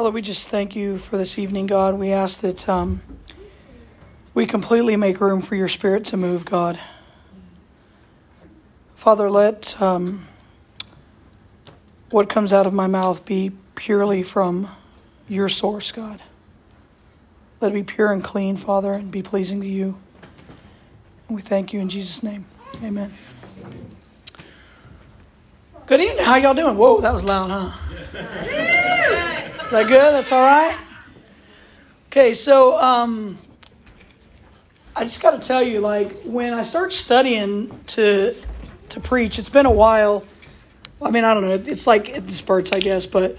Father, we just thank you for this evening, God. We ask that um, we completely make room for your Spirit to move, God. Father, let um, what comes out of my mouth be purely from your source, God. Let it be pure and clean, Father, and be pleasing to you. And we thank you in Jesus' name. Amen. Good evening. How y'all doing? Whoa, that was loud, huh? Is that good? That's all right? Okay, so um, I just got to tell you, like, when I start studying to to preach, it's been a while. I mean, I don't know. It's like in spurts, I guess. But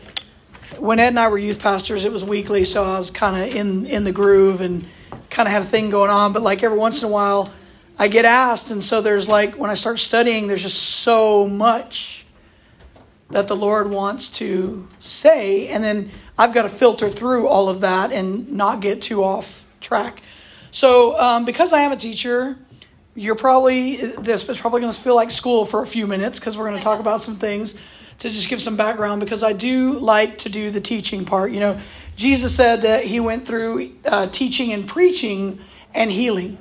when Ed and I were youth pastors, it was weekly, so I was kind of in in the groove and kind of had a thing going on. But like every once in a while, I get asked, and so there's like when I start studying, there's just so much that the Lord wants to say, and then I've got to filter through all of that and not get too off track. So, um, because I am a teacher, you're probably this is probably going to feel like school for a few minutes because we're going to talk about some things to just give some background because I do like to do the teaching part. You know, Jesus said that he went through uh, teaching and preaching and healing,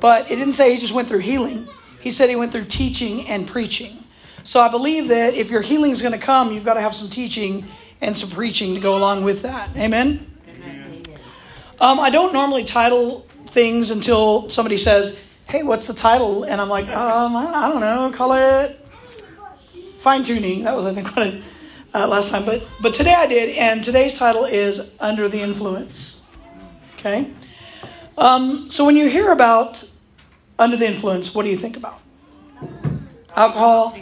but it didn't say he just went through healing. He said he went through teaching and preaching. So I believe that if your healing is going to come, you've got to have some teaching and some preaching to go along with that. Amen. Amen. Um, I don't normally title things until somebody says, hey, what's the title? And I'm like, um, I don't know, call it fine tuning. That was, I think, what I, uh, last time. But, but today I did, and today's title is Under the Influence. Okay? Um, so when you hear about under the influence, what do you think about? Alcohol,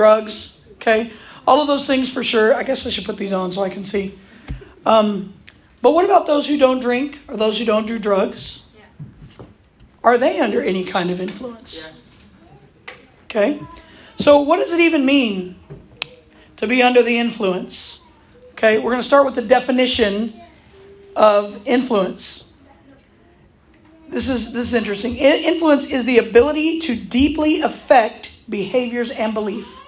drugs, okay? All of those things for sure. I guess I should put these on so I can see. Um, but what about those who don't drink or those who don't do drugs? Are they under any kind of influence? Okay? So, what does it even mean to be under the influence? Okay, we're going to start with the definition of influence. This is this is interesting. Influence is the ability to deeply affect behaviors and belief.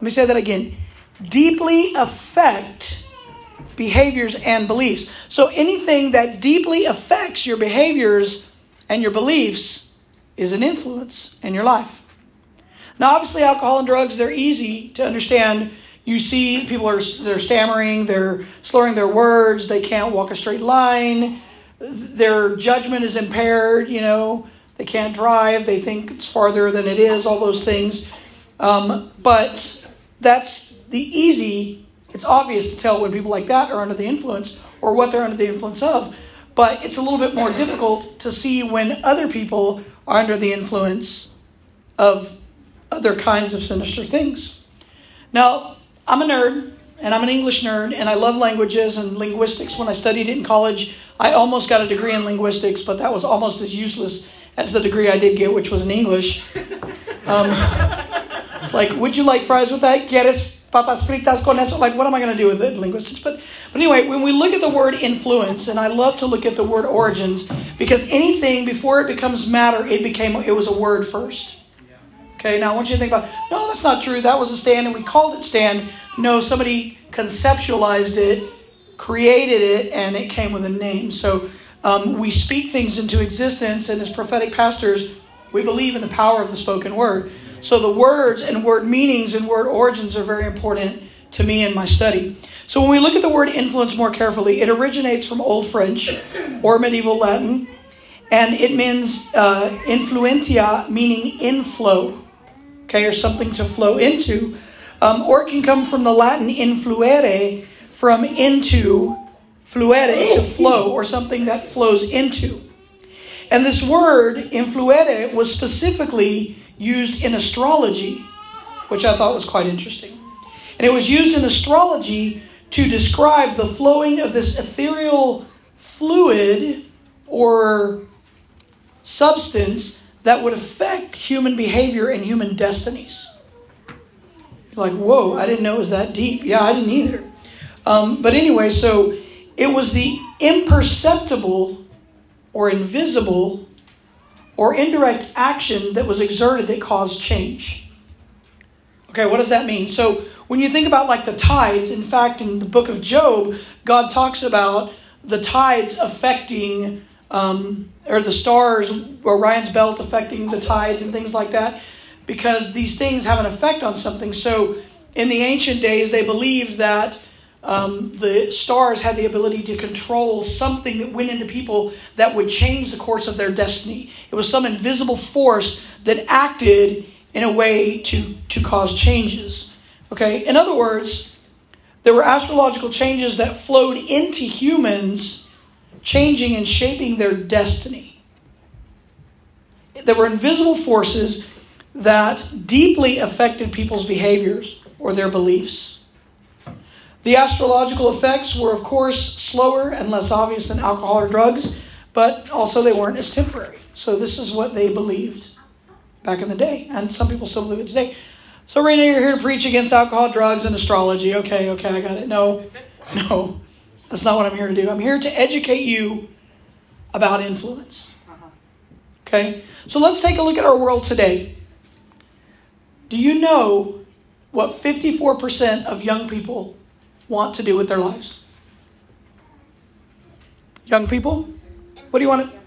Let me say that again. Deeply affect behaviors and beliefs. So anything that deeply affects your behaviors and your beliefs is an influence in your life. Now, obviously, alcohol and drugs, they're easy to understand. You see people are they're stammering, they're slurring their words, they can't walk a straight line, their judgment is impaired, you know, they can't drive, they think it's farther than it is, all those things. Um, but that's the easy, it's obvious to tell when people like that are under the influence or what they're under the influence of. But it's a little bit more difficult to see when other people are under the influence of other kinds of sinister things. Now, I'm a nerd, and I'm an English nerd, and I love languages and linguistics. When I studied it in college, I almost got a degree in linguistics, but that was almost as useless as the degree I did get, which was in English. Um, it's like, would you like fries with that? ¿Quieres papas fritas con eso? Like, what am I going to do with it, linguistics? But but anyway, when we look at the word influence, and I love to look at the word origins, because anything before it becomes matter, it became it was a word first. Okay, now I want you to think about no, that's not true. That was a stand, and we called it stand. No, somebody conceptualized it, created it, and it came with a name. So um, we speak things into existence, and as prophetic pastors, we believe in the power of the spoken word. So the words and word meanings and word origins are very important to me in my study. So when we look at the word influence more carefully, it originates from Old French or medieval Latin, and it means uh, influentia, meaning inflow, okay, or something to flow into. Um, or it can come from the Latin influere, from into, fluere, to flow, or something that flows into. And this word, influere, was specifically used in astrology, which I thought was quite interesting. And it was used in astrology to describe the flowing of this ethereal fluid or substance that would affect human behavior and human destinies. You're like, whoa, I didn't know it was that deep. Yeah, I didn't either. Um, but anyway, so it was the imperceptible or invisible or indirect action that was exerted that caused change. Okay, what does that mean? So when you think about like the tides, in fact, in the book of Job, God talks about the tides affecting, um, or the stars, or Orion's belt affecting the tides and things like that, because these things have an effect on something. So in the ancient days, they believed that um, the stars had the ability to control something that went into people that would change the course of their destiny. It was some invisible force that acted in a way to, to cause changes. Okay? In other words, there were astrological changes that flowed into humans, changing and shaping their destiny. There were invisible forces that deeply affected people's behaviors or their beliefs. The astrological effects were, of course, slower and less obvious than alcohol or drugs, but also they weren't as temporary. So, this is what they believed back in the day, and some people still believe it today. So, Raina, you're here to preach against alcohol, drugs, and astrology. Okay, okay, I got it. No, no, that's not what I'm here to do. I'm here to educate you about influence. Okay, so let's take a look at our world today. Do you know what 54% of young people want to do with their lives? Young people? What do you want to?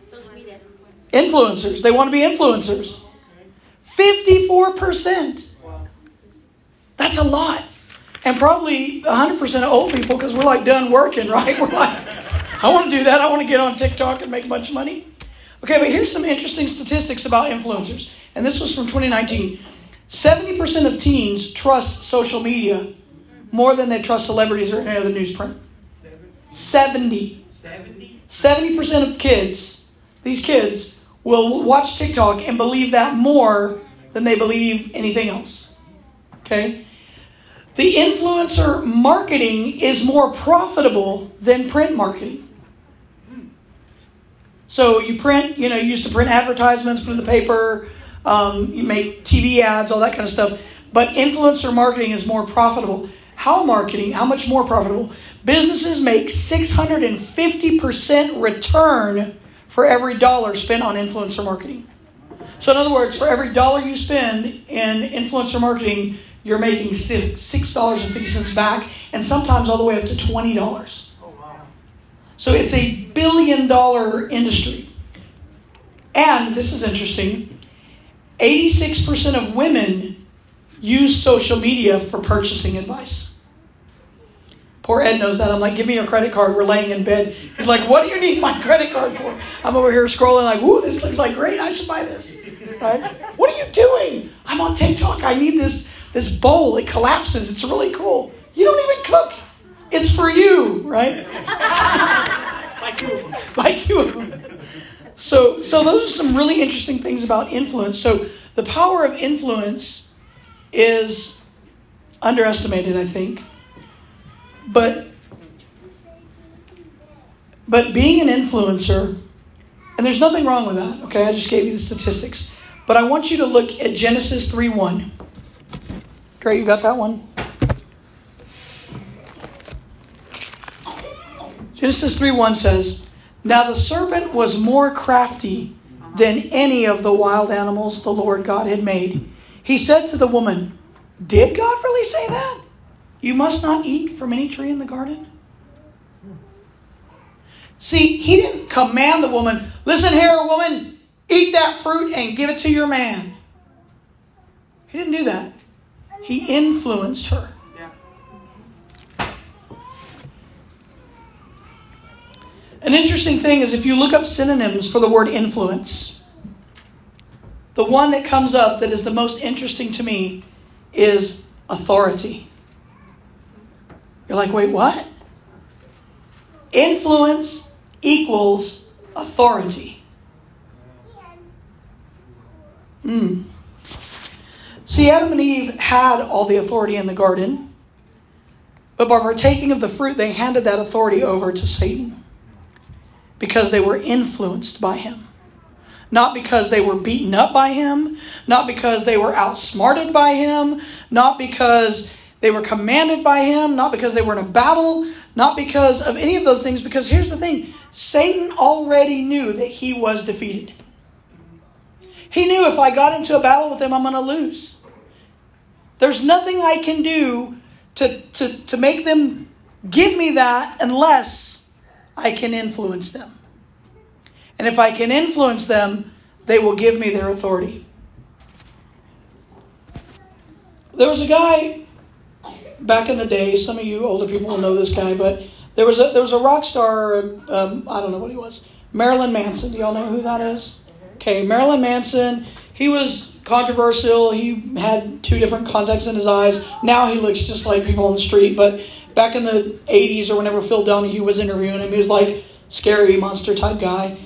Influencers. They want to be influencers. 54%. That's a lot. And probably 100% of old people because we're like done working, right? We're like, I want to do that. I want to get on TikTok and make a bunch of money. Okay, but here's some interesting statistics about influencers. And this was from 2019. 70% of teens trust social media more than they trust celebrities or any other newsprint. 70. 70. 70% of kids, these kids, will watch TikTok and believe that more than they believe anything else. Okay? The influencer marketing is more profitable than print marketing. So you print, you know, you used to print advertisements, put in the paper, um, you make TV ads, all that kind of stuff. But influencer marketing is more profitable. How marketing? How much more profitable? Businesses make 650% return for every dollar spent on influencer marketing. So, in other words, for every dollar you spend in influencer marketing, you're making $6.50 back, and sometimes all the way up to $20. So, it's a billion dollar industry. And this is interesting 86% of women use social media for purchasing advice. Poor Ed knows that. I'm like, give me your credit card. We're laying in bed. He's like, what do you need my credit card for? I'm over here scrolling like, ooh, this looks like great. I should buy this. Right? What are you doing? I'm on TikTok. I need this this bowl. It collapses. It's really cool. You don't even cook. It's for you, right? Buy two of them. Buy two of them. So, so those are some really interesting things about influence. So the power of influence is underestimated, I think. But but being an influencer, and there's nothing wrong with that, okay? I just gave you the statistics. But I want you to look at Genesis 3 1. Trey, you got that one? Genesis 3 1 says, Now the serpent was more crafty than any of the wild animals the Lord God had made. He said to the woman, Did God really say that? You must not eat from any tree in the garden? See, he didn't command the woman, listen here, woman, eat that fruit and give it to your man. He didn't do that. He influenced her. An interesting thing is if you look up synonyms for the word influence, the one that comes up that is the most interesting to me is authority. You're like, wait, what? Influence equals authority. Hmm. See, Adam and Eve had all the authority in the garden, but by partaking of the fruit, they handed that authority over to Satan because they were influenced by him. Not because they were beaten up by him, not because they were outsmarted by him, not because they were commanded by him, not because they were in a battle, not because of any of those things. Because here's the thing Satan already knew that he was defeated. He knew if I got into a battle with him, I'm going to lose. There's nothing I can do to, to, to make them give me that unless I can influence them. And if I can influence them, they will give me their authority. There was a guy back in the day. Some of you older people will know this guy, but there was a there was a rock star. Um, I don't know what he was. Marilyn Manson. Do y'all know who that is? Okay, Marilyn Manson. He was controversial. He had two different contacts in his eyes. Now he looks just like people on the street. But back in the 80s or whenever Phil Donahue was interviewing him, he was like scary monster type guy.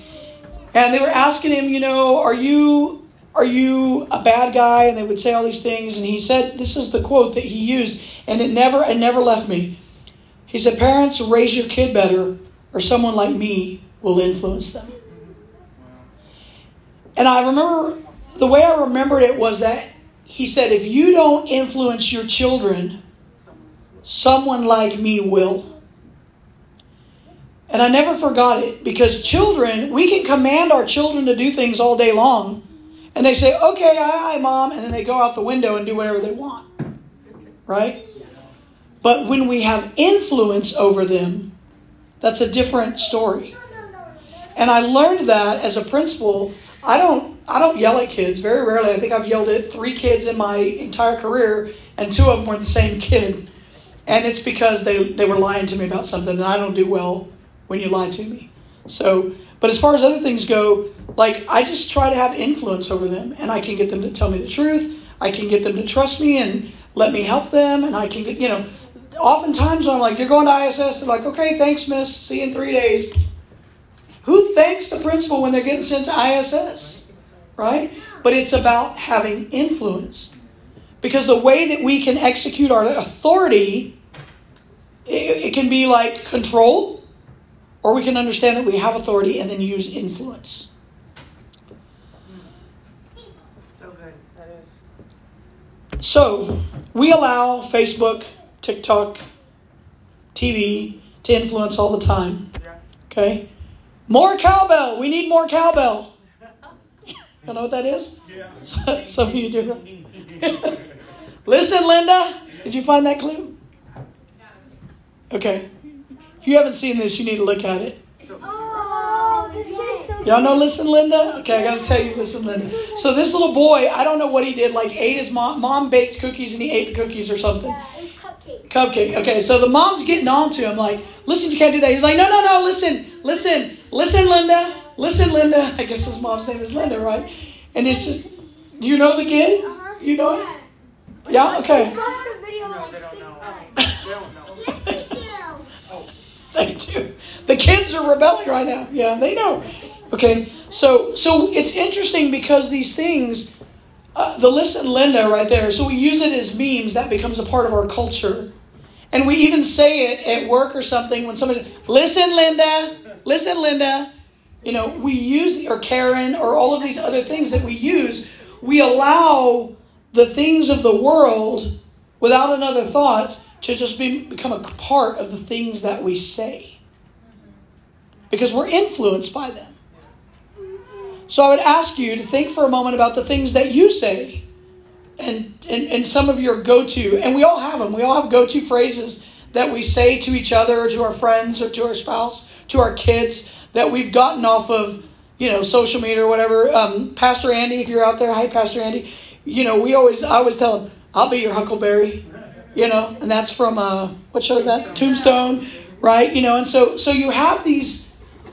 And they were asking him, you know, are you are you a bad guy? And they would say all these things. And he said, this is the quote that he used, and it never it never left me. He said, Parents, raise your kid better, or someone like me will influence them. And I remember the way I remembered it was that he said, if you don't influence your children, someone like me will. And I never forgot it because children, we can command our children to do things all day long. And they say, okay, aye, aye, mom. And then they go out the window and do whatever they want. Right? But when we have influence over them, that's a different story. And I learned that as a principal. I don't I don't yell at kids very rarely. I think I've yelled at three kids in my entire career, and two of them were the same kid. And it's because they, they were lying to me about something, and I don't do well when you lie to me. So, but as far as other things go, like I just try to have influence over them, and I can get them to tell me the truth. I can get them to trust me and let me help them, and I can get you know. Oftentimes, when I'm like, "You're going to ISS," they're like, "Okay, thanks, Miss. See you in three days." Who thanks the principal when they're getting sent to ISS, right? But it's about having influence, because the way that we can execute our authority, it, it can be like control or we can understand that we have authority and then use influence. So good. That is. So, we allow Facebook, TikTok, TV to influence all the time. Okay? More cowbell. We need more cowbell. You know what that is? Yeah. Some of you do. Listen, Linda. Did you find that clue? Okay. If you haven't seen this, you need to look at it. Oh, This kid so Y'all know Listen Linda? Okay, I gotta tell you Listen Linda. So this little boy, I don't know what he did, like ate his mom mom baked cookies and he ate the cookies or something. Yeah, it was cupcakes. Cupcake. Okay, so the mom's getting on to him, like, listen, you can't do that. He's like, no, no, no, listen, listen, listen, Linda. Listen, Linda. I guess his mom's name is Linda, right? And it's just you know the kid? Uh-huh. You know it? Yeah, okay. Watch the video like six times. they do. The kids are rebelling right now. Yeah, they know. Okay, so so it's interesting because these things, uh, the listen Linda right there. So we use it as memes. That becomes a part of our culture, and we even say it at work or something when somebody listen Linda, listen Linda. You know, we use or Karen or all of these other things that we use. We allow the things of the world without another thought to just be, become a part of the things that we say because we're influenced by them. So I would ask you to think for a moment about the things that you say and, and, and some of your go to, and we all have them. We all have go to phrases that we say to each other or to our friends or to our spouse, to our kids that we've gotten off of, you know, social media or whatever. Um, Pastor Andy, if you're out there, hi, Pastor Andy. You know, we always, I always tell him, I'll be your Huckleberry you know, and that's from uh, what show is that? Tombstone, right? You know, and so so you have these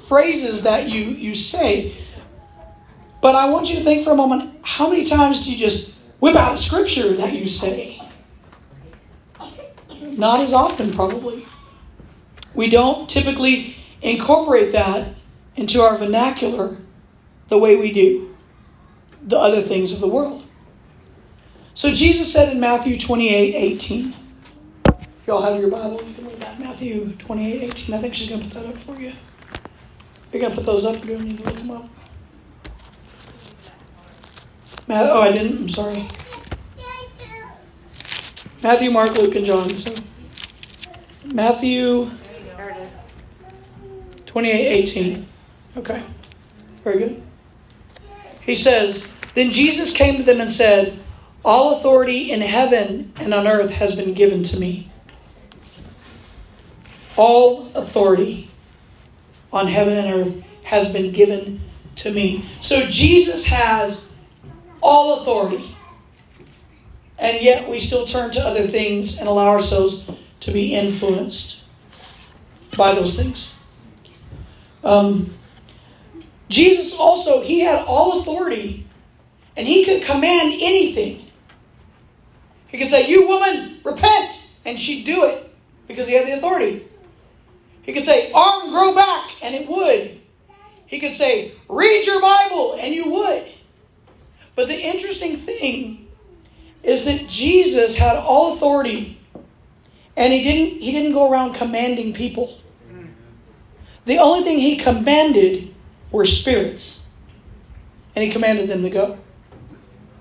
phrases that you you say, but I want you to think for a moment: how many times do you just whip out scripture that you say? Not as often, probably. We don't typically incorporate that into our vernacular the way we do the other things of the world. So Jesus said in Matthew 28 18, if y'all have your Bible, you can read that. Matthew 28 18. I think she's going to put that up for you. You're going to put those up. You don't need to look them up. oh, I didn't. I'm sorry. Matthew, Mark, Luke, and John. So Matthew 28 18. Okay. Very good. He says, Then Jesus came to them and said, All authority in heaven and on earth has been given to me. All authority on heaven and earth has been given to me. So Jesus has all authority. And yet we still turn to other things and allow ourselves to be influenced by those things. Um, Jesus also, he had all authority and he could command anything. He could say, You woman, repent, and she'd do it because he had the authority. He could say, Arm, grow back, and it would. He could say, Read your Bible, and you would. But the interesting thing is that Jesus had all authority and he didn't he didn't go around commanding people. The only thing he commanded were spirits. And he commanded them to go.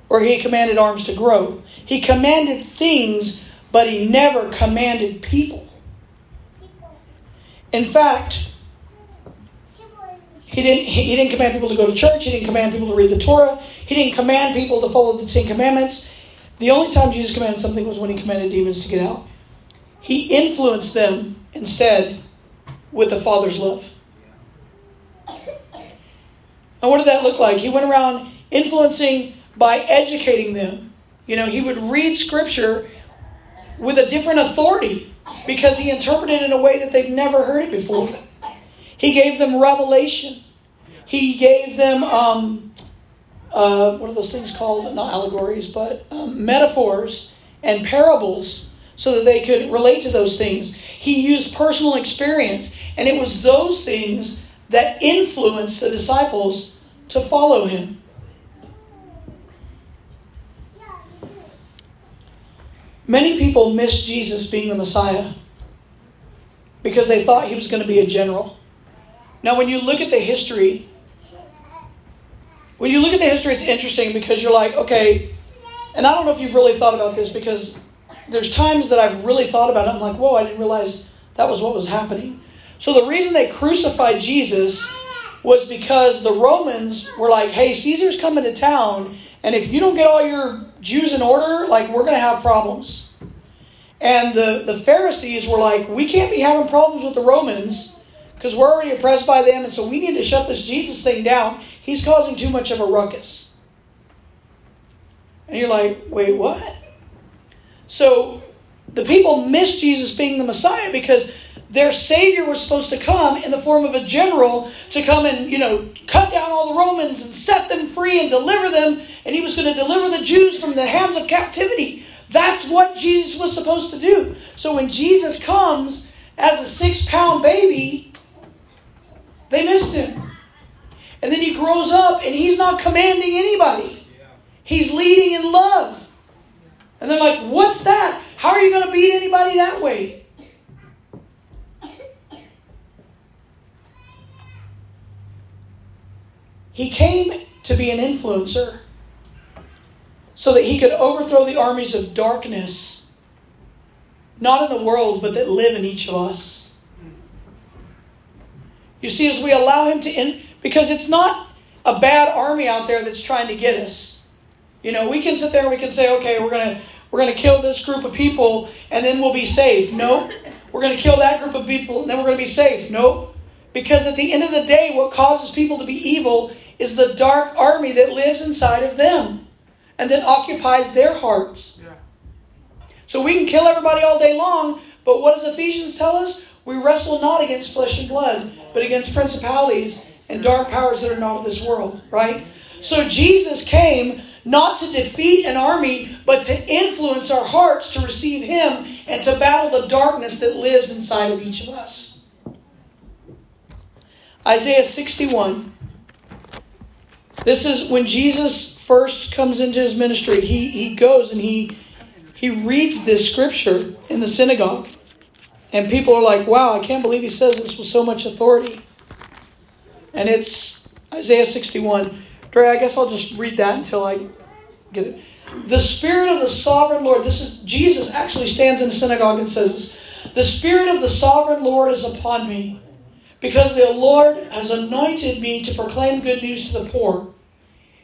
Or he commanded arms to grow. He commanded things, but he never commanded people. In fact, he didn't, he didn't command people to go to church. He didn't command people to read the Torah. He didn't command people to follow the Ten Commandments. The only time Jesus commanded something was when he commanded demons to get out. He influenced them instead with the Father's love. And what did that look like? He went around influencing by educating them. You know, he would read Scripture with a different authority because he interpreted in a way that they've never heard it before. He gave them revelation. He gave them, um, uh, what are those things called? Not allegories, but um, metaphors and parables so that they could relate to those things. He used personal experience, and it was those things that influenced the disciples to follow him. Many people missed Jesus being the Messiah because they thought he was going to be a general. Now, when you look at the history, when you look at the history, it's interesting because you're like, okay, and I don't know if you've really thought about this because there's times that I've really thought about it. I'm like, whoa, I didn't realize that was what was happening. So the reason they crucified Jesus was because the Romans were like, hey, Caesar's coming to town, and if you don't get all your Jews in order, like, we're going to have problems. And the, the Pharisees were like, we can't be having problems with the Romans because we're already oppressed by them, and so we need to shut this Jesus thing down. He's causing too much of a ruckus. And you're like, wait, what? So the people missed Jesus being the Messiah because their Savior was supposed to come in the form of a general to come and, you know, cut down all the Romans and set them free and deliver them. And he was going to deliver the Jews from the hands of captivity. That's what Jesus was supposed to do. So when Jesus comes as a six pound baby, they missed him. And then he grows up and he's not commanding anybody, he's leading in love. And they're like, What's that? How are you going to beat anybody that way? He came to be an influencer so that he could overthrow the armies of darkness, not in the world, but that live in each of us. You see, as we allow Him to, in, because it's not a bad army out there that's trying to get us. You know, we can sit there and we can say, okay, we're gonna we're gonna kill this group of people and then we'll be safe. No, we're gonna kill that group of people and then we're gonna be safe. No, because at the end of the day, what causes people to be evil is the dark army that lives inside of them and that occupies their hearts. So we can kill everybody all day long, but what does Ephesians tell us? We wrestle not against flesh and blood, but against principalities and dark powers that are not of this world, right? So Jesus came not to defeat an army, but to influence our hearts to receive Him and to battle the darkness that lives inside of each of us. Isaiah 61. This is when Jesus first comes into his ministry. He, he goes and he, he reads this scripture in the synagogue. And people are like, wow, I can't believe he says this with so much authority. And it's Isaiah 61. Dre, I guess I'll just read that until I get it. The Spirit of the sovereign Lord, this is Jesus actually stands in the synagogue and says this The Spirit of the sovereign Lord is upon me, because the Lord has anointed me to proclaim good news to the poor.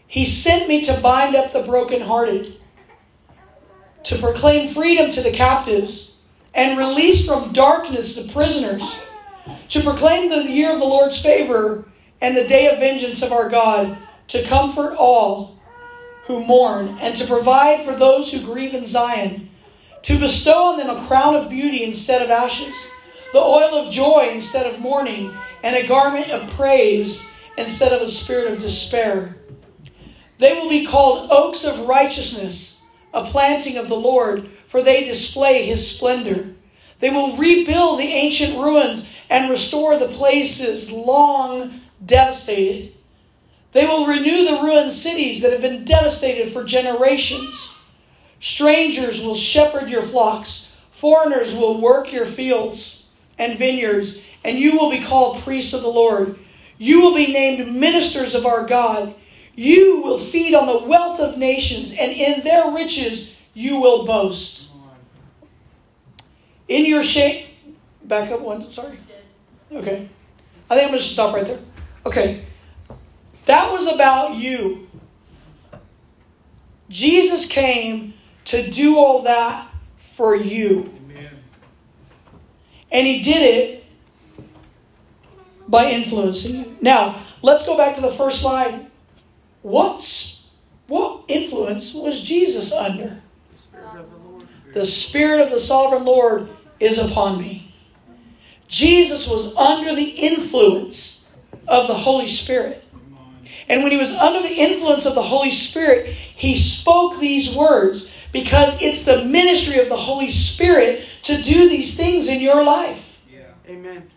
He sent me to bind up the brokenhearted, to proclaim freedom to the captives and release from darkness the prisoners, to proclaim the year of the Lord's favor and the day of vengeance of our God, to comfort all who mourn, and to provide for those who grieve in Zion, to bestow on them a crown of beauty instead of ashes, the oil of joy instead of mourning, and a garment of praise instead of a spirit of despair. They will be called oaks of righteousness, a planting of the Lord, for they display his splendor. They will rebuild the ancient ruins and restore the places long devastated. They will renew the ruined cities that have been devastated for generations. Strangers will shepherd your flocks, foreigners will work your fields and vineyards, and you will be called priests of the Lord. You will be named ministers of our God. You will feed on the wealth of nations, and in their riches you will boast. In your shame. back up one, sorry. Okay. I think I'm going to stop right there. Okay. That was about you. Jesus came to do all that for you. Amen. And he did it by influencing you. Now, let's go back to the first slide. What's, what influence was Jesus under? The Spirit of the Sovereign Lord is upon me. Jesus was under the influence of the Holy Spirit. And when he was under the influence of the Holy Spirit, he spoke these words because it's the ministry of the Holy Spirit to do these things in your life. Yeah. Amen.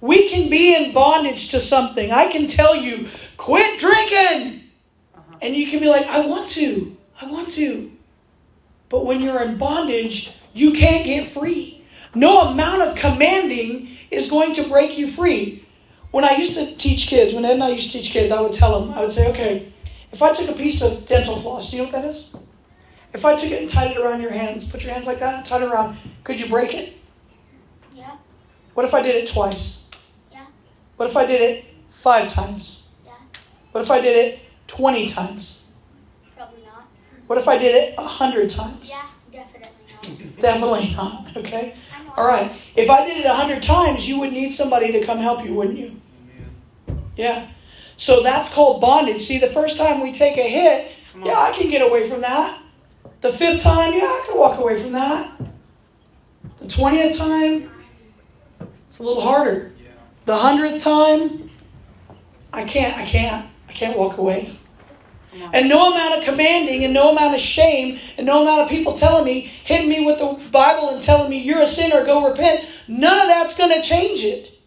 We can be in bondage to something. I can tell you, quit drinking. Uh-huh. And you can be like, I want to. I want to. But when you're in bondage, you can't get free. No amount of commanding is going to break you free. When I used to teach kids, when Ed and I used to teach kids, I would tell them, I would say, okay, if I took a piece of dental floss, do you know what that is? If I took it and tied it around your hands, put your hands like that, tied it around, could you break it? Yeah. What if I did it twice? Yeah. What if I did it five times? Yeah. What if I did it 20 times? Probably not. What if I did it 100 times? Yeah, definitely not. Definitely not, okay? All right. If I did it 100 times, you would need somebody to come help you, wouldn't you? Yeah. So that's called bondage. See, the first time we take a hit, yeah, I can get away from that. The fifth time, yeah, I can walk away from that. The 20th time, it's a little harder. The 100th time, I can't, I can't, I can't walk away. And no amount of commanding and no amount of shame and no amount of people telling me, hitting me with the Bible and telling me you're a sinner, go repent, none of that's going to change it.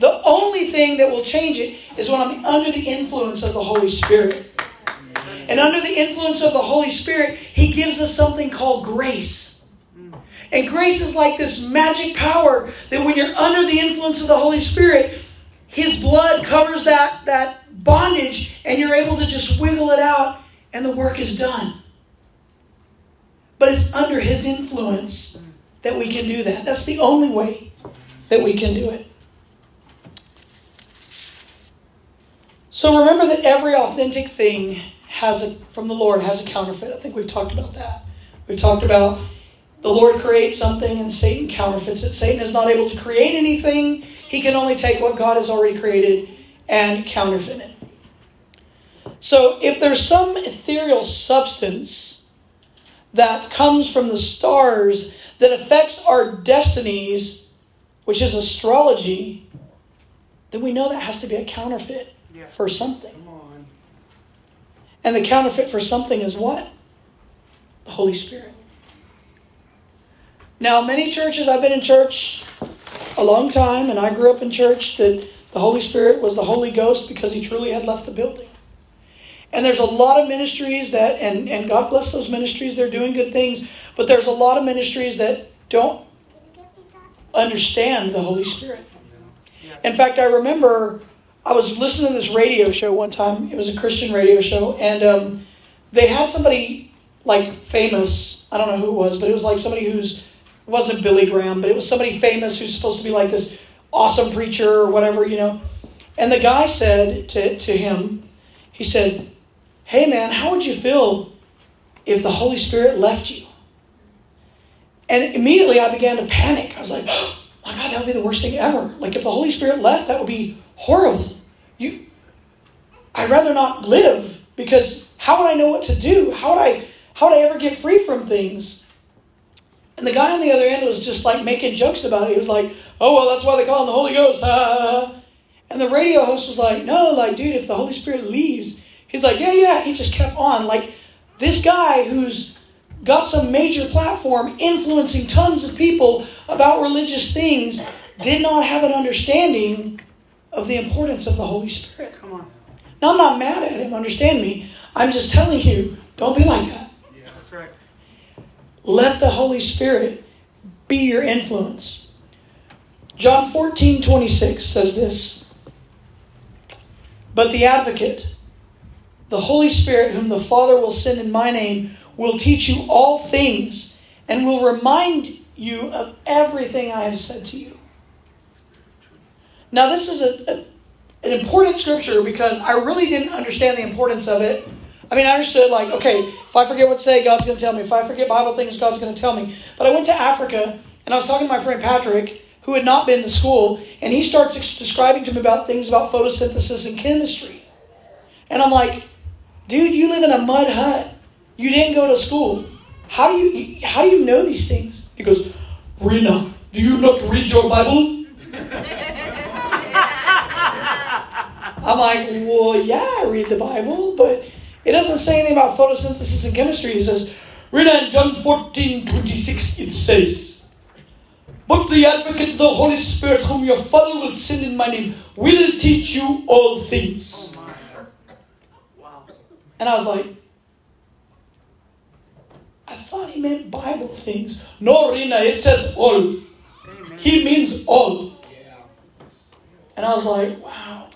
The only thing that will change it is when I'm under the influence of the Holy Spirit. And under the influence of the Holy Spirit, He gives us something called grace. And grace is like this magic power that when you're under the influence of the Holy Spirit, His blood covers that, that bondage and you're able to just wiggle it out and the work is done. But it's under His influence that we can do that. That's the only way that we can do it. So remember that every authentic thing has a, from the Lord has a counterfeit. I think we've talked about that. We've talked about the Lord creates something and Satan counterfeits it. Satan is not able to create anything. He can only take what God has already created and counterfeit it. So if there's some ethereal substance that comes from the stars that affects our destinies, which is astrology, then we know that has to be a counterfeit Yeah. for something. Come on. And the counterfeit for something is what? The Holy Spirit. Now, many churches, I've been in church a long time, and I grew up in church that the Holy Spirit was the Holy Ghost because he truly had left the building. And there's a lot of ministries that, and, and God bless those ministries, they're doing good things, but there's a lot of ministries that don't understand the Holy Spirit. In fact, I remember I was listening to this radio show one time. It was a Christian radio show, and um, they had somebody like famous. I don't know who it was, but it was like somebody who's it wasn't Billy Graham, but it was somebody famous who's supposed to be like this awesome preacher or whatever, you know. And the guy said to, to him, he said, Hey man, how would you feel if the Holy Spirit left you? And immediately I began to panic. I was like, oh my God, that would be the worst thing ever. Like if the Holy Spirit left, that would be horrible. You I'd rather not live because how would I know what to do? How would I how would I ever get free from things? And the guy on the other end was just like making jokes about it. He was like, "Oh well, that's why they call him the Holy Ghost." Ah. And the radio host was like, "No, like, dude, if the Holy Spirit leaves, he's like, yeah, yeah." He just kept on. Like this guy who's got some major platform influencing tons of people about religious things did not have an understanding of the importance of the Holy Spirit. Come on. Now, I'm not mad at him, understand me. I'm just telling you, don't be like that. Let the Holy Spirit be your influence. John 14, 26 says this But the advocate, the Holy Spirit, whom the Father will send in my name, will teach you all things and will remind you of everything I have said to you. Now, this is a, a, an important scripture because I really didn't understand the importance of it. I mean, I understood, like, okay, if I forget what to say, God's going to tell me. If I forget Bible things, God's going to tell me. But I went to Africa and I was talking to my friend Patrick, who had not been to school, and he starts describing to me about things about photosynthesis and chemistry. And I'm like, dude, you live in a mud hut. You didn't go to school. How do you how do you know these things? He goes, Rena, do you not read your Bible? I'm like, well, yeah, I read the Bible, but it doesn't say anything about photosynthesis and chemistry. It says, Rena, in John 14, 26, it says, But the advocate, the Holy Spirit, whom your Father will send in my name, will teach you all things. Oh. Wow. And I was like, I thought he meant Bible things. No, Rena, it says all. Amen. He means all. And I was like, wow,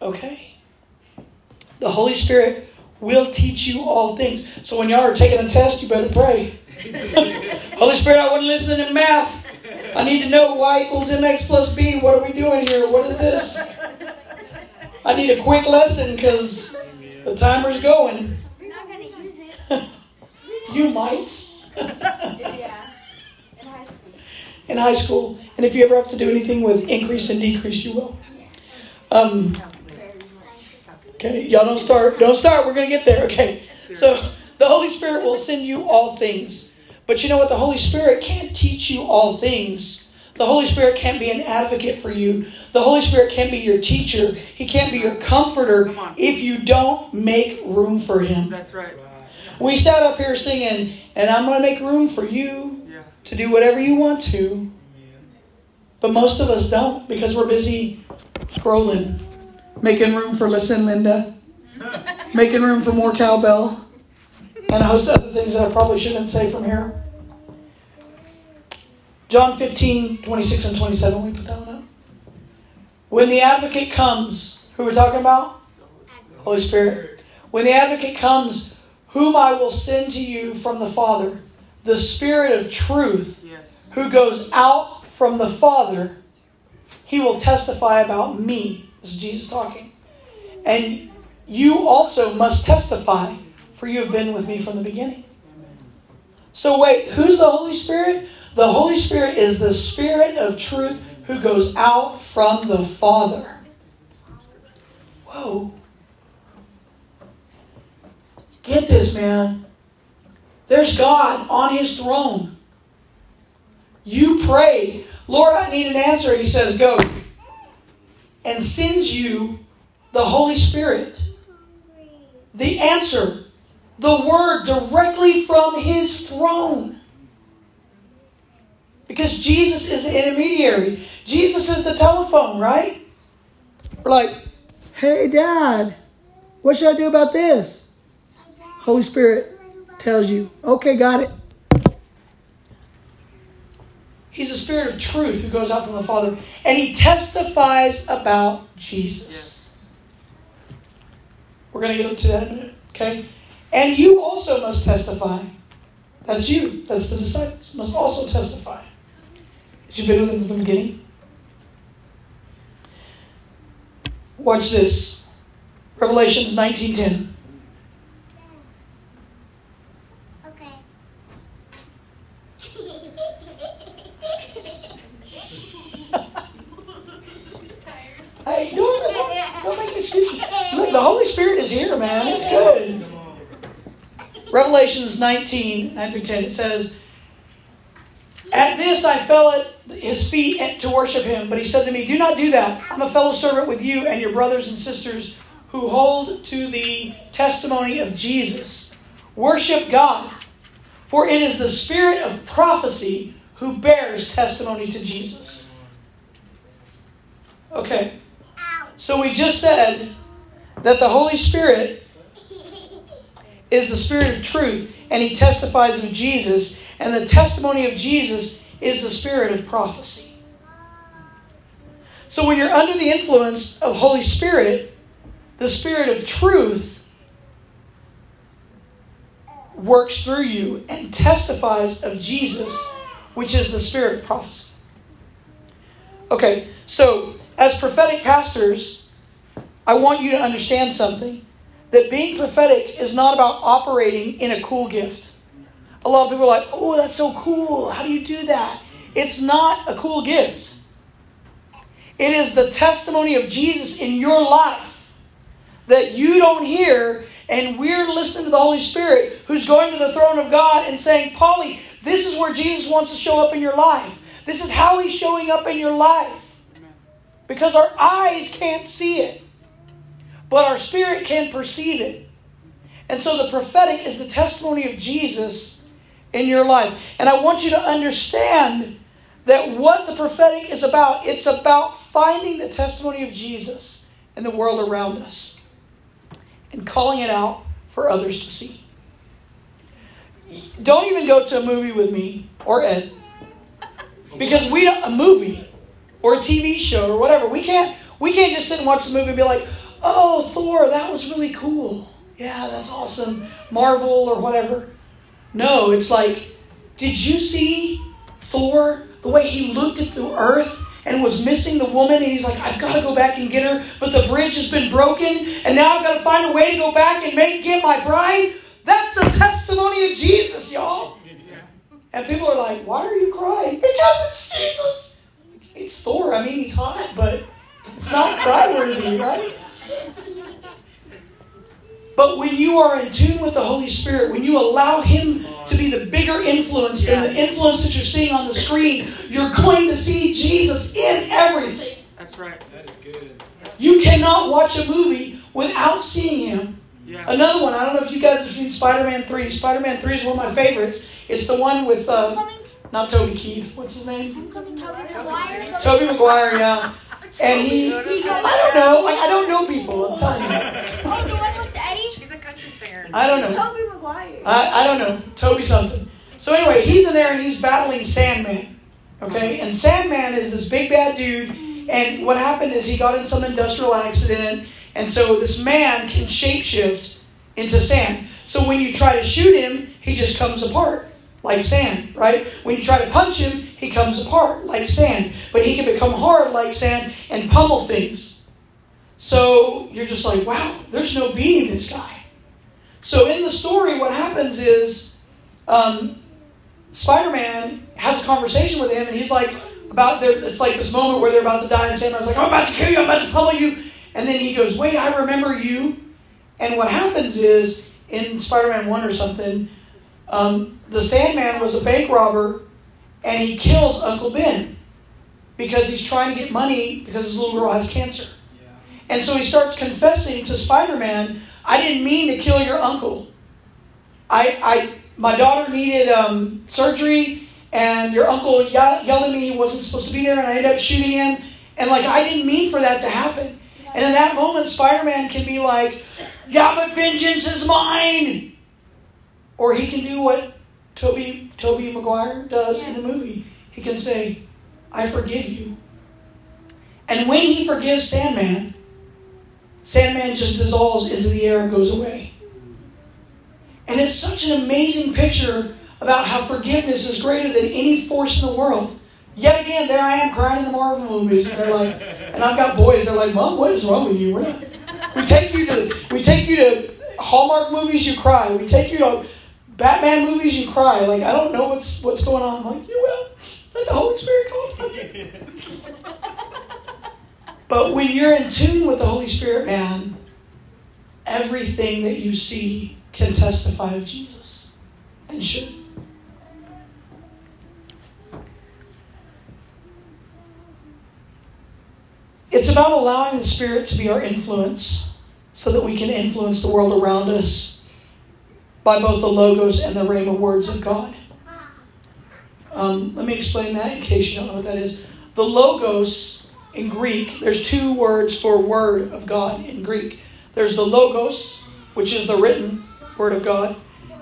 okay. The Holy Spirit will teach you all things. So when y'all are taking a test, you better pray. Holy Spirit, I wasn't listening to math. I need to know y equals mx plus b. What are we doing here? What is this? I need a quick lesson because the timer's going. You're not going to use it. You might. yeah. In high school. in high school. And if you ever have to do anything with increase and decrease, you will. Um, okay, y'all don't start. Don't start. We're going to get there. Okay. So the Holy Spirit will send you all things. But you know what? The Holy Spirit can't teach you all things. The Holy Spirit can't be an advocate for you. The Holy Spirit can't be your teacher. He can't be your comforter if you don't make room for Him. That's right. We sat up here singing, and I'm going to make room for you Yeah. to do whatever you want to. But most of us don't because we're busy scrolling, making room for Listen Linda, making room for more cowbell, and a host of other things that I probably shouldn't say from here. John 15, 26 and 27, we put that one up. When the advocate comes, who we're talking about? Holy Spirit. When the advocate comes, whom I will send to you from the Father, the Spirit of truth, who goes out from the Father, he will testify about me. This is Jesus talking. And you also must testify, for you have been with me from the beginning. So, wait, who's the Holy Spirit? The Holy Spirit is the Spirit of truth who goes out from the Father. Whoa. Get this, man. There's God on his throne. You pray, Lord, I need an answer. He says, Go. And sends you the Holy Spirit. The answer, the word directly from his throne. Because Jesus is the intermediary. Jesus is the telephone, right? We're like, hey, Dad, what should I do about this? Holy Spirit tells you, okay, got it. He's the Spirit of truth who goes out from the Father, and he testifies about Jesus. We're going to get to that in a minute, okay? And you also must testify. That's you. That's the disciples. Must also testify. You've been with him from the beginning. Watch this. Revelations 19.10. Holy Spirit is here, man. It's good. Revelations 19, 9 through 10, it says, At this I fell at his feet to worship him, but he said to me, Do not do that. I'm a fellow servant with you and your brothers and sisters who hold to the testimony of Jesus. Worship God, for it is the spirit of prophecy who bears testimony to Jesus. Okay, so we just said that the Holy Spirit is the Spirit of truth, and He testifies of Jesus, and the testimony of Jesus is the Spirit of prophecy. So when you're under the influence of Holy Spirit, the Spirit of truth works through you and testifies of Jesus, which is the Spirit of prophecy. Okay, so as prophetic pastors, I want you to understand something that being prophetic is not about operating in a cool gift. A lot of people are like, oh, that's so cool. How do you do that? It's not a cool gift. It is the testimony of Jesus in your life that you don't hear, and we're listening to the Holy Spirit who's going to the throne of God and saying, Polly, this is where Jesus wants to show up in your life. This is how he's showing up in your life. Because our eyes can't see it but our spirit can perceive it. And so the prophetic is the testimony of Jesus in your life. And I want you to understand that what the prophetic is about, it's about finding the testimony of Jesus in the world around us and calling it out for others to see. Don't even go to a movie with me or Ed. Because we don't a movie or a TV show or whatever, we can't we can't just sit and watch the movie and be like, oh, Thor, that was really cool. Yeah, that's awesome. Marvel or whatever. No, it's like, did you see Thor, the way he looked at the earth and was missing the woman? And he's like, I've got to go back and get her, but the bridge has been broken, and now I've got to find a way to go back and make get my bride. That's the testimony of Jesus, y'all. And people are like, why are you crying? Because it's Jesus. It's Thor. I mean, he's hot, but it's not cry worthy, right? But when you are in tune with the Holy Spirit, when you allow Him to be the bigger influence than the influence that you're seeing on the screen, you're going to see Jesus in everything. That's right. That is good. You cannot watch a movie without seeing Him. Yeah. Another one, I don't know if you guys have seen Spider Man 3. Spider Man 3 is one of my favorites. It's the one with, uh, not Toby Keith, what's his name? Tobey Maguire. Tobey Maguire, yeah. And he, I don't know, like, I don't know people, I'm telling you. Oh, the one with Eddie? He's a country singer. I don't know. Tobey Maguire. I, I don't know. Toby something. So anyway, he's in there and he's battling Sandman. Okay? And Sandman is this big bad dude. And what happened is he got in some industrial accident. And so this man can shapeshift into sand. So when you try to shoot him, he just comes apart like sand, right? When you try to punch him, he comes apart like sand. But he can become hard like sand and pummel things. So you're just like, wow, there's no beating this guy. So in the story, what happens is um, Spider Man has a conversation with him, and he's like, about there. It's like this moment where they're about to die, and Sandman's like, I'm about to kill you, I'm about to pummel you. And then he goes, Wait, I remember you. And what happens is in Spider Man 1 or something, um, the Sandman was a bank robber, and he kills Uncle Ben because he's trying to get money because his little girl has cancer. And so he starts confessing to Spider Man, I didn't mean to kill your uncle. I, I my daughter needed um, surgery, and your uncle ye- yelled at me he wasn't supposed to be there, and I ended up shooting him. And like I didn't mean for that to happen. And in that moment, Spider Man can be like, "Yeah, but vengeance is mine," or he can do what Toby Tobey Maguire does in the movie. He can say, "I forgive you." And when he forgives Sandman, Sandman just dissolves into the air and goes away. And it's such an amazing picture about how forgiveness is greater than any force in the world. Yet again, there I am crying in the Marvel movies, and they're like, and I've got boys. They're like, "Mom, what is wrong with you? Not, we take you to we take you to Hallmark movies, you cry. We take you to Batman movies, you cry. Like I don't know what's what's going on. I'm like, you will. Let the Holy Spirit go upon you. But when you're in tune with the Holy Spirit, man, everything that you see can testify of Jesus and should. It's about allowing the Spirit to be our influence so that we can influence the world around us by both the logos and the rhema words of God. Um, let me explain that in case you don't know what that is. The logos in Greek, there's two words for word of God in Greek. There's the logos, which is the written word of God,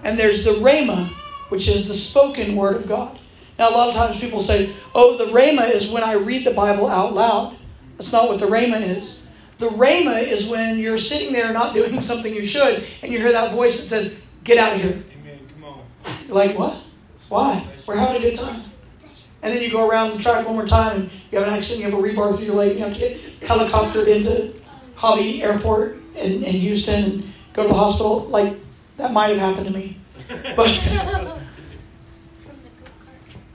and there's the rhema, which is the spoken word of God. Now, a lot of times people say, oh, the rhema is when I read the Bible out loud. That's not what the rhema is. The rhema is when you're sitting there not doing something you should, and you hear that voice that says, Get out of here. Amen. Come on. You're like, What? Why? We're having a good time. And then you go around the track one more time, and you have an accident, you have a rebar through your leg, and you have to get helicoptered into Hobby Airport in, in Houston and go to the hospital. Like, that might have happened to me. But.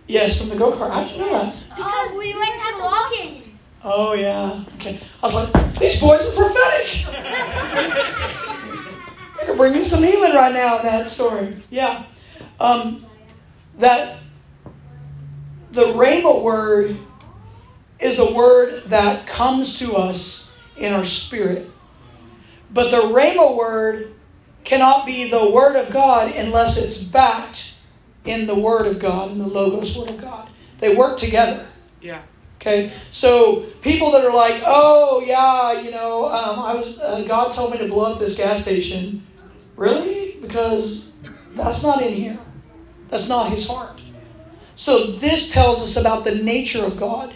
Yes, from the go kart. How'd you know that? Because oh, we went to walking. Oh yeah. Okay. I was like, these boys are prophetic. they could bring me some healing right now in that story. Yeah. Um, that the Rhema word is a word that comes to us in our spirit. But the Rhema word cannot be the word of God unless it's backed in the word of God, in the Logos word of God. They work together. Yeah. Okay, so people that are like, "Oh yeah, you know, um, I was uh, God told me to blow up this gas station." Really? Because that's not in here. That's not His heart. So this tells us about the nature of God,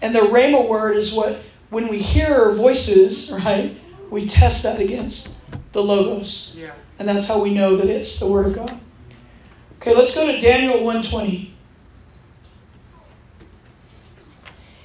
and the Rhema word is what when we hear voices, right? We test that against the logos, Yeah. and that's how we know that it's the word of God. Okay, let's go to Daniel one twenty.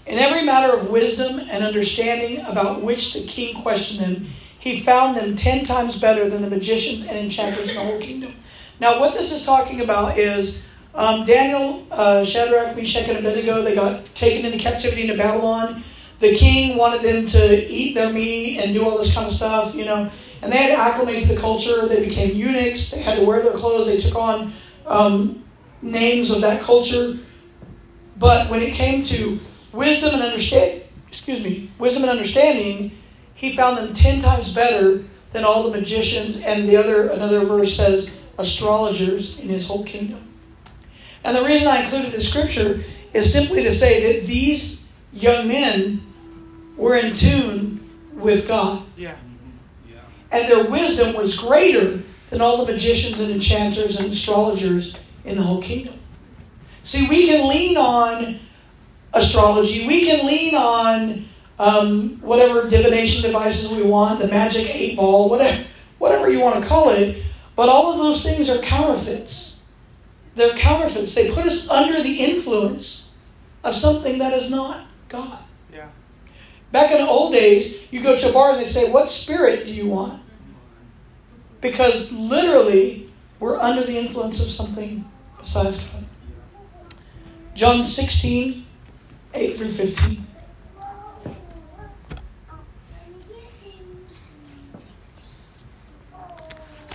In every matter of wisdom and understanding about which the king questioned them, he found them ten times better than the magicians and enchanters in the whole kingdom. Now, what this is talking about is um, Daniel, uh, Shadrach, Meshach, and Abednego, they got taken into captivity into Babylon. The king wanted them to eat their meat and do all this kind of stuff, you know, and they had to acclimate to the culture. They became eunuchs. They had to wear their clothes. They took on um, names of that culture. But when it came to wisdom and understand, excuse me, wisdom and understanding, he found them ten times better than all the magicians and the other another verse says astrologers in his whole kingdom. And the reason I included this scripture is simply to say that these young men were in tune with God. Yeah. And their wisdom was greater than all the magicians and enchanters and astrologers in the whole kingdom. See, we can lean on astrology, we can lean on um, whatever divination devices we want, the magic eight ball, whatever, whatever you want to call it, but all of those things are counterfeits. They're counterfeits. They put us under the influence of something that is not God. Yeah. Back in the old days, you go to a bar and they say, What spirit do you want? Because literally, we're under the influence of something besides God. John 16, 8 through 15.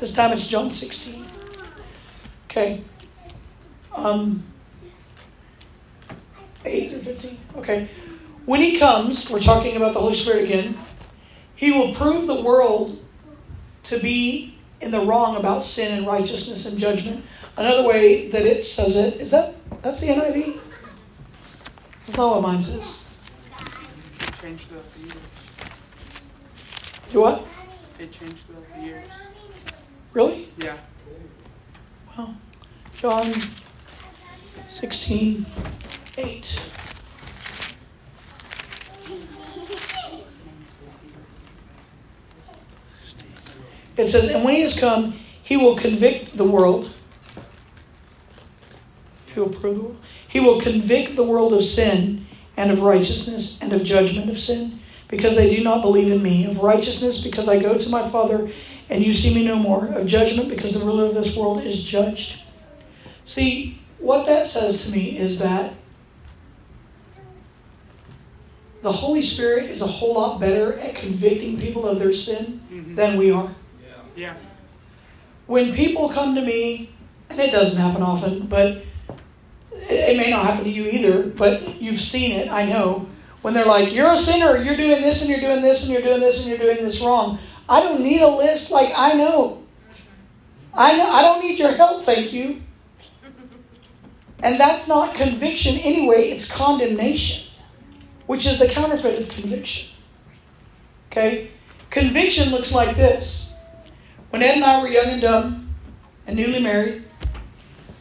This time it's John 16. Okay. Um, 8 through 15. Okay. When he comes, we're talking about the Holy Spirit again, he will prove the world to be in the wrong about sin and righteousness and judgment. Another way that it says it is that that's the NIV? That's not what mine says. It changed throughout the years. Do what? It changed throughout the years. Really? Yeah. Well, John 16, 8. It says, And when he has come, he will convict the world. He will prove the world. He will convict the world of sin and of righteousness and of judgment of sin because they do not believe in me. Of righteousness because I go to my Father and you see me no more. Of judgment because the ruler of this world is judged. See, what that says to me is that the Holy Spirit is a whole lot better at convicting people of their sin Mhm. than we are. Yeah. When people come to me, and it doesn't happen often, but it it may not happen to you either, but you've seen it, I know. When they're like, You're a sinner, you're doing this, and you're doing this, and you're doing this, and you're doing this wrong. I don't need a list, like, I know. I know I don't need your help, thank you. And that's not conviction anyway, it's condemnation, which is the counterfeit of conviction. Okay? Conviction looks like this. When Ed and I were young and dumb and newly married,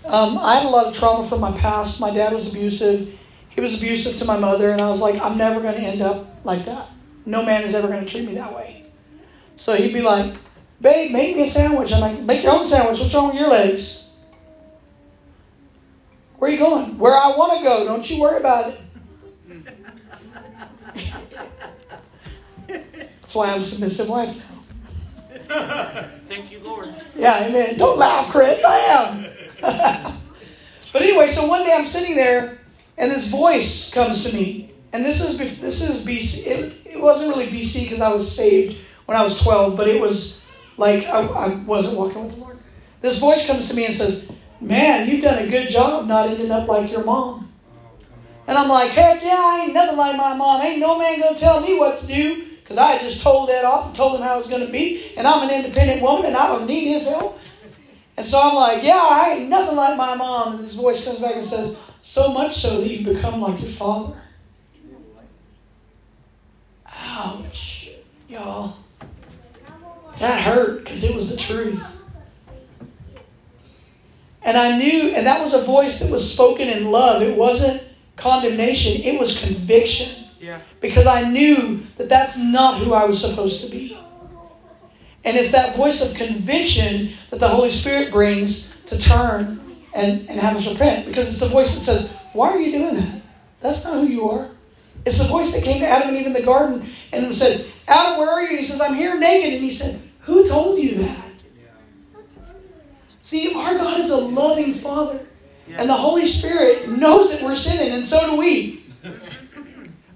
um, I had a lot of trauma from my past. My dad was abusive. He was abusive to my mother, and I was like, I'm never going to end up like that. No man is ever going to treat me that way. So he'd be like, Babe, make me a sandwich. I'm like, Make your own sandwich. What's wrong with your legs? Where are you going? Where I want to go. Don't you worry about it. That's why I'm a submissive wife now. Thank you, Lord. Yeah, amen. Don't laugh, Chris. I am. but anyway, so one day I'm sitting there, and this voice comes to me, and this is this is BC. It, it wasn't really BC because I was saved when I was 12, but it was like I, I wasn't walking with the Lord. This voice comes to me and says, "Man, you've done a good job not ending up like your mom." And I'm like, "Heck yeah, I ain't nothing like my mom. Ain't no man gonna tell me what to do." Because I just told that off and told him how it was going to be, and I'm an independent woman and I don't need his help. And so I'm like, yeah, I ain't nothing like my mom. And this voice comes back and says, so much so that you've become like your father. Ouch, y'all. That hurt because it was the truth. And I knew, and that was a voice that was spoken in love. It wasn't condemnation, it was conviction Yeah. because I knew that that's not who I was supposed to be. And it's that voice of conviction that the Holy Spirit brings to turn and, and have us repent. Because it's a voice that says, Why are you doing that? That's not who you are. It's the voice that came to Adam and Eve in the garden and said, Adam, where are you? And he says, I'm here naked. And he said, Who told you that? See, our God is a loving Father. And the Holy Spirit knows that we're sinning, and so do we.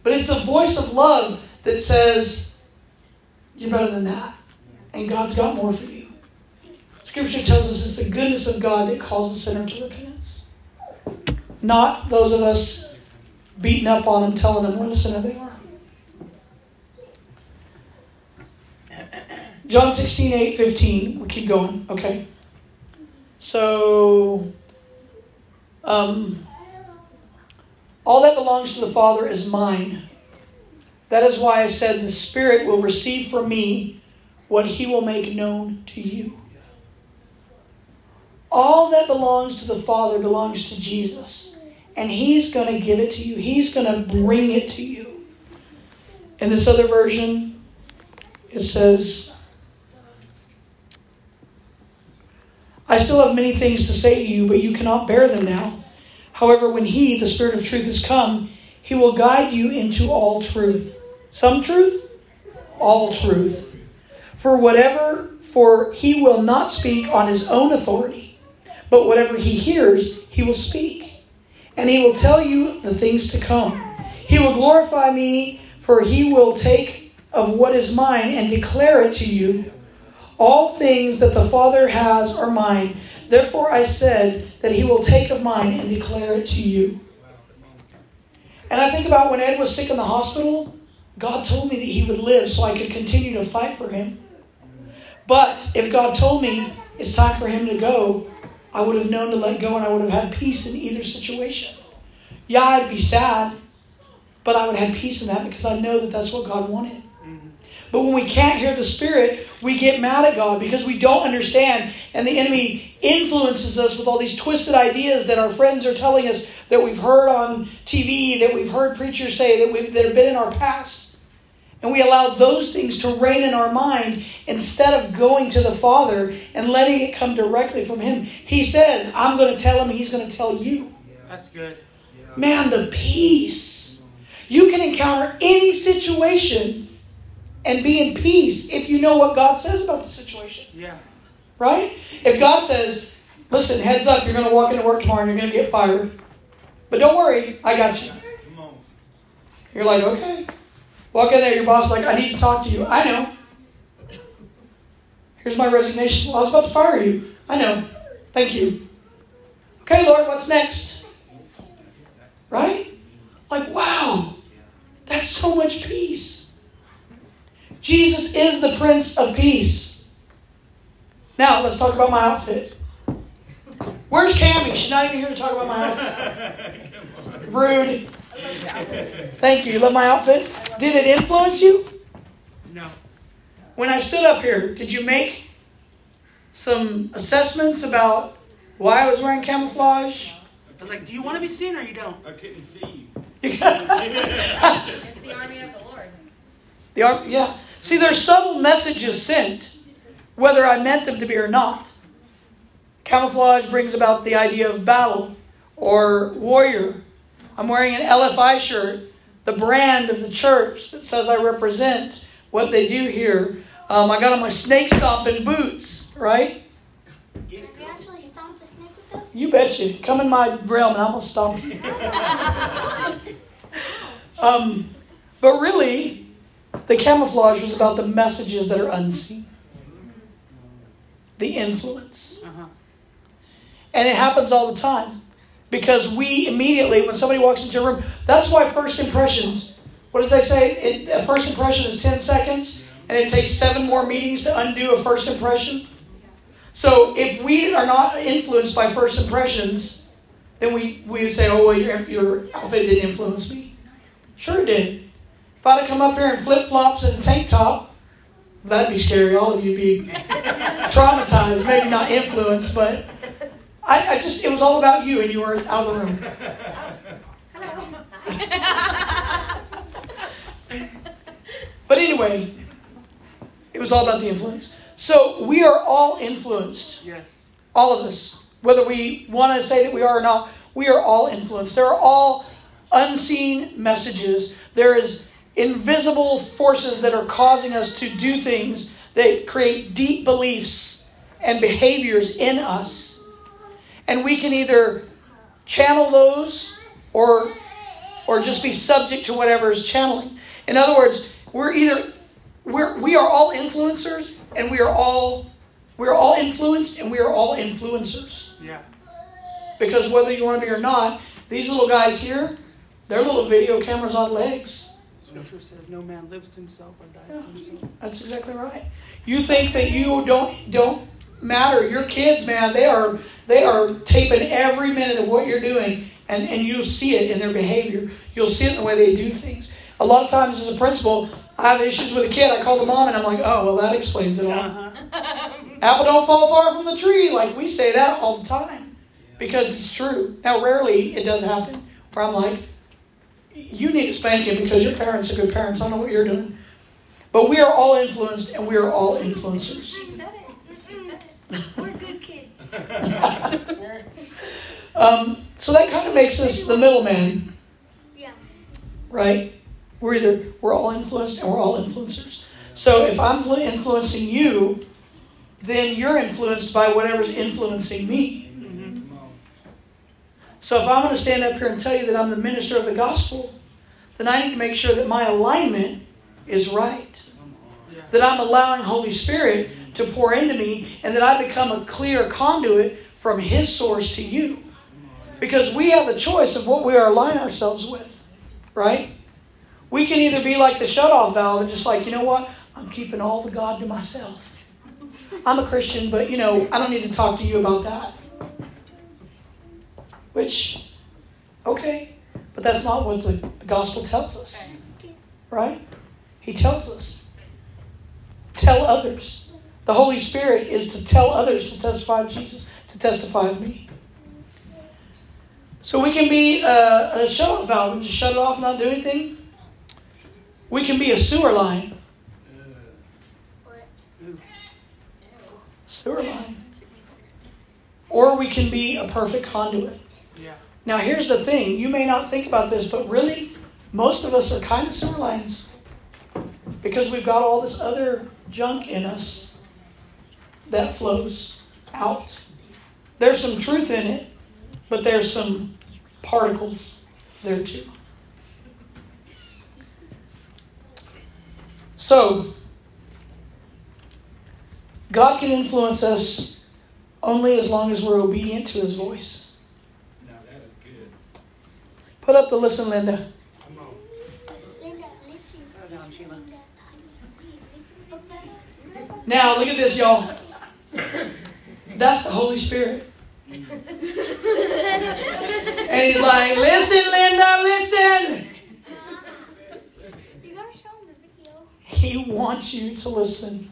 But it's a voice of love that says, You're better than that. And God's got more for you. Scripture tells us it's the goodness of God that calls the sinner to repentance. Not those of us beating up on them, telling them what a sinner they are. John 16, 8, 15. We keep going. Okay. So, um, all that belongs to the Father is mine. That is why I said the Spirit will receive from me what he will make known to you. All that belongs to the Father belongs to Jesus. And he's going to give it to you, he's going to bring it to you. In this other version, it says, I still have many things to say to you, but you cannot bear them now. However, when He, the Spirit of truth, has come, He will guide you into all truth. Some truth? All truth. For whatever, for He will not speak on His own authority, but whatever He hears, He will speak. And He will tell you the things to come. He will glorify me, for He will take of what is mine and declare it to you. All things that the Father has are mine. Therefore I said that he will take of mine and declare it to you. And I think about when Ed was sick in the hospital, God told me that he would live so I could continue to fight for him. But if God told me it's time for him to go, I would have known to let go and I would have had peace in either situation. Yeah, I'd be sad, but I would have peace in that because I know that that's what God wanted. But when we can't hear the Spirit, we get mad at God because we don't understand, and the enemy influences us with all these twisted ideas that our friends are telling us that we've heard on TV, that we've heard preachers say, that, we've, that have been in our past. And we allow those things to reign in our mind instead of going to the Father and letting it come directly from Him. He says, I'm going to tell Him, He's going to tell you. That's good. Man, the peace. You can encounter any situation and be in peace if you know what God says about the situation. Yeah. Right? If God says, listen, heads up, you're going to walk into work tomorrow and you're going to get fired. But don't worry, I got you. You're like, okay. Walk in there, your boss like, I need to talk to you. I know. Here's my resignation. Well, I was about to fire you. I know. Thank you. Okay, Lord, what's next? Right? Like, wow, that's so much peace. Jesus is the Prince of Peace. Now, let's talk about my outfit. Where's Cammy? She's not even here to talk about my outfit. Rude. Thank you. You love my outfit? Did it influence you? No. When I stood up here, did you make some assessments about why I was wearing camouflage? I was like, do you want to be seen or you don't? I couldn't see you. It's the army of the Lord. The army, yeah. See, there's subtle messages sent, whether I meant them to be or not. Camouflage brings about the idea of battle or warrior. I'm wearing an LFI shirt, the brand of the church that says I represent what they do here. Um, I got on my snake stomping boots, right? Have you actually stomped a snake with those? You betcha. Come in my realm and I'm going to stomp you. um, but really, the camouflage was about the messages that are unseen, the influence. Uh-huh. And it happens all the time because we immediately, when somebody walks into a room, that's why first impressions, what does they say? It, a first impression is 10 seconds and it takes seven more meetings to undo a first impression. So if we are not influenced by first impressions, then we, we would say, oh, well, your, your outfit didn't influence me. Sure did. If I'd come up here in flip flops and tank top, that'd be scary. All of you'd be traumatized, maybe not influenced, but I, I just, it was all about you and you were out of the room. But anyway, it was all about the influence. So we are all influenced. Yes. All of us. Whether we want to say that we are or not, we are all influenced. There are all unseen messages. There is invisible forces that are causing us to do things that create deep beliefs and behaviors in us. And we can either channel those or or just be subject to whatever is channeling. In other words, we're either we're we are all influencers and we are all we're all influenced and we are all influencers. Yeah. Because whether you want to be or not, these little guys here, they're little video cameras on legs. Scripture says no man lives to himself or dies to himself. That's exactly right. You think that you don't don't matter. Your kids, man, they are they are taping every minute of what you're doing, and, and you'll see it in their behavior. You'll see it in the way they do things. A lot of times, as a principal, I have issues with a kid. I call the mom, and I'm like, "Oh, well, that explains it all." Uh-huh. Apple don't fall far from the tree. Like we say that all the time because it's true. Now, rarely it does happen where I'm like, you need to spank him because your parents are good parents. I know what you're doing. But we are all influenced and we are all influencers. She said it. She said it. We're good kids. Um, so that kind of makes us the middleman, Yeah. right? We're either we're all influenced and we're all influencers. So if I'm influencing you, then you're influenced by whatever's influencing me. So if I'm going to stand up here and tell you that I'm the minister of the gospel, then I need to make sure that my alignment is right. That I'm allowing Holy Spirit to pour into me and that I become a clear conduit from His source to you. Because we have a choice of what we are aligning ourselves with, right? We can either be like the shut-off valve and just like, you know what? I'm keeping all the God to myself. I'm a Christian, but you know, I don't need to talk to you about that. Which, okay, but that's not what the, the gospel tells us, right? He tells us, tell others. The Holy Spirit is to tell others to testify of Jesus, to testify of me. So we can be uh, a, a shut-off valve and just shut it off and not do anything. We can be a sewer line. Sewer line. Or we can be a perfect conduit. Yeah. Now, here's the thing you may not think about this, but really, most of us are kind of sewer lines because we've got all this other junk in us that flows out. There's some truth in it, but there's some particles there too. So, God can influence us only as long as we're obedient to His voice. Now that is good. Put up the listen, Linda. Come on. Linda, listen. Slow down, Sheila. Now, look at this, y'all. That's the Holy Spirit. And he's like, listen, Linda, listen. You gotta show him the video. He wants you to listen.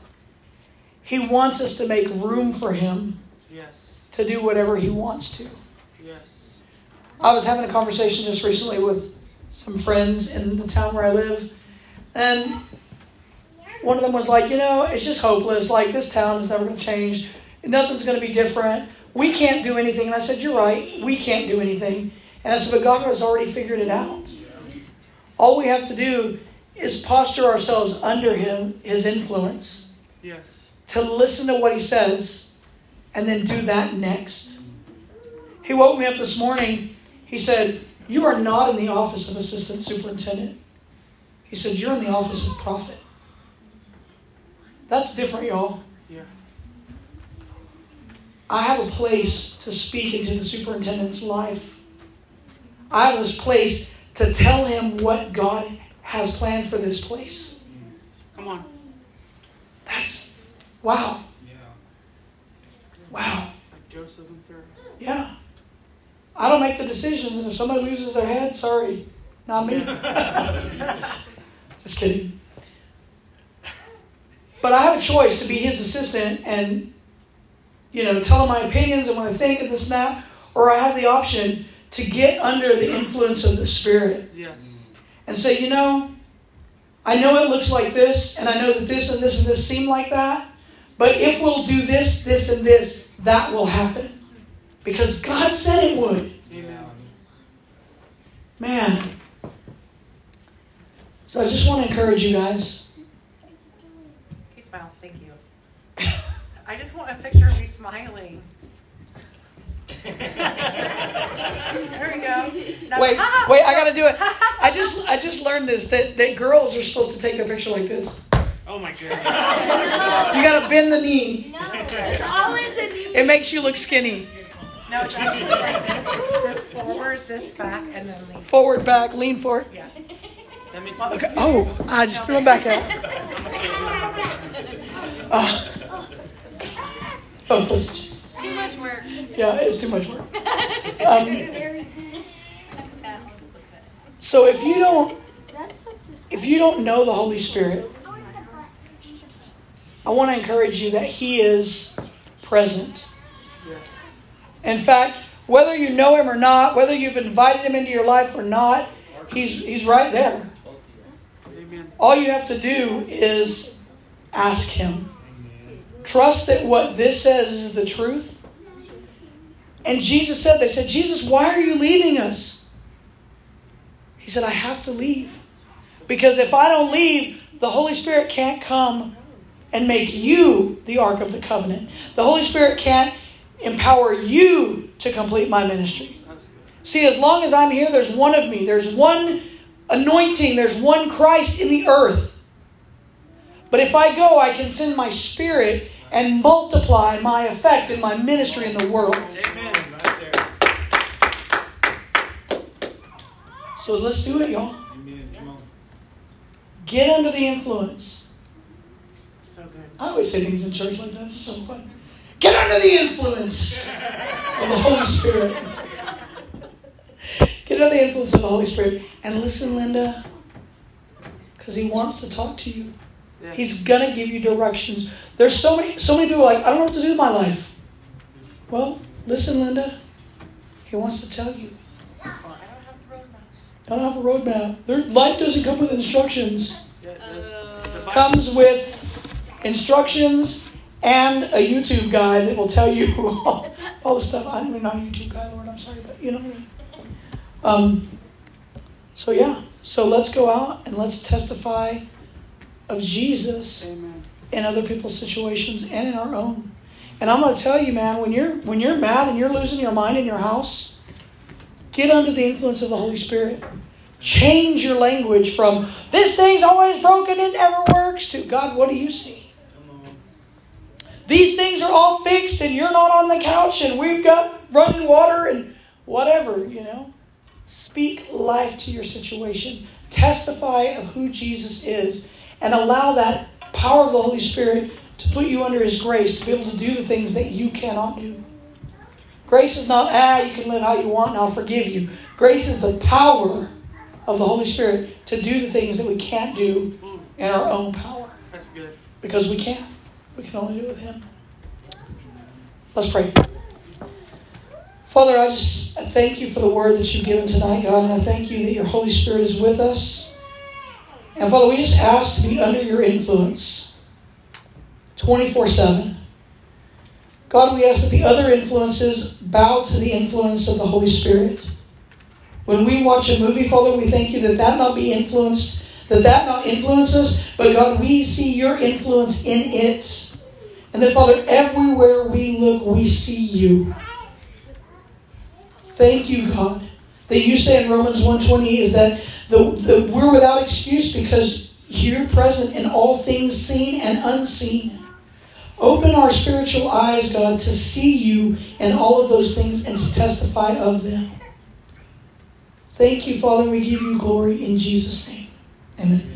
He wants us to make room for him Yes. to do whatever he wants to. Yes. I was having a conversation just recently with some friends in the town where I live, and one of them was like, You know, it's just hopeless. Like, this town is never going to change. Nothing's going to be different. We can't do anything. And I said, You're right. We can't do anything. And I said, But God has already figured it out. All we have to do is posture ourselves under Him, His influence, Yes. to listen to what He says, and then do that next. He woke me up this morning. He said, You are not in the office of assistant superintendent. He said, You're in the office of prophet. That's different, y'all. Yeah. I have a place to speak into the superintendent's life. I have a place to tell him what God has planned for this place. Come on. That's wow. Yeah. Wow. Like Joseph and Pharaoh. Yeah. I don't make the decisions, and if somebody loses their head, sorry, not me. Just kidding. But I have a choice to be his assistant and, you know, tell him my opinions and what I think and this and that, or I have the option to get under the influence of the Spirit Yes. and say, you know, I know it looks like this, and I know that this and this and this seem like that, but if we'll do this, this, and this, that will happen. Because God said it would. Amen. Man. So I just want to encourage you guys. He smiled. Thank you. I just want a picture of you smiling. there we go. Now- Wait, wait, I gotta do it. I just I just learned this that, that girls are supposed to take a picture like this. Oh my God. You gotta bend the knee. No, It's all in the knee. It makes you look skinny. No, it's actually like this. It's this forward, this back, and then lean. Forward, back, lean forward. Yeah. That means Okay. Oh, I just threw him back out. Ah. Oh, Uh, oh, this- Too much work. yeah, it's too much work. Um, so if you don't That's like this. if you don't know the Holy Spirit, I like the butt. I want to encourage you that He is present. In fact, whether you know Him or not, whether you've invited Him into your life or not, He's, he's right there. All you have to do is ask Him. Trust that what this says is the truth. And Jesus said, They said, Jesus, why are you leaving us? He said, I have to leave. Because if I don't leave, the Holy Spirit can't come and make you the Ark of the Covenant. The Holy Spirit can't empower you to complete my ministry. See, as long as I'm here, there's one of me. There's one anointing. There's one Christ in the earth. But if I go, I can send my spirit and multiply my effect and my ministry in the world. Amen. Right there. So let's do it, y'all. Amen. Come on. Get under the influence. So good. I always say things in church like that. It's so fun. Get under the influence of the Holy Spirit. Get under the influence of the Holy Spirit. And listen, Linda, because He wants to talk to you. Yes. He's gonna give you directions. There's so many so many people like, I don't know what to do with my life. Well, listen, Linda. He wants to tell you. I don't have the roadmap. I don't have a roadmap. Life doesn't come with instructions. Yeah, this- the Bible- Comes with instructions and a YouTube guide that will tell you all, all the stuff. I'm not a YouTube guy, Lord. I'm sorry, but you know what I mean. Um. So yeah. So let's go out and let's testify of Jesus Amen. in other people's situations and in our own. And I'm going to tell you, man, when you're when you're mad and you're losing your mind in your house, get under the influence of the Holy Spirit. Change your language from this thing's always broken, it never works, to God, what do you see? These things are all fixed and you're not on the couch and we've got running water and whatever, you know. Speak life to your situation. Testify of who Jesus is and allow that power of the Holy Spirit to put you under His grace to be able to do the things that you cannot do. Grace is not, ah, you can live how you want and I'll forgive you. Grace is the power of the Holy Spirit to do the things that we can't do in our own power That's good. because we can't. We can only do it with Him. Let's pray. Father, I just I thank you for the word that you've given tonight, God, and I thank you that your Holy Spirit is with us. And Father, we just ask to be under your influence 24 7. God, we ask that the other influences bow to the influence of the Holy Spirit. When we watch a movie, Father, we thank you that that not be influenced, that that not influence us, but God, we see your influence in it. And that, Father, everywhere we look, we see you. Thank you, God, that you say in Romans 1.20 is that the, the, we're without excuse because you're present in all things seen and unseen. Open our spiritual eyes, God, to see you and all of those things and to testify of them. Thank you, Father. We give you glory in Jesus' name. Amen.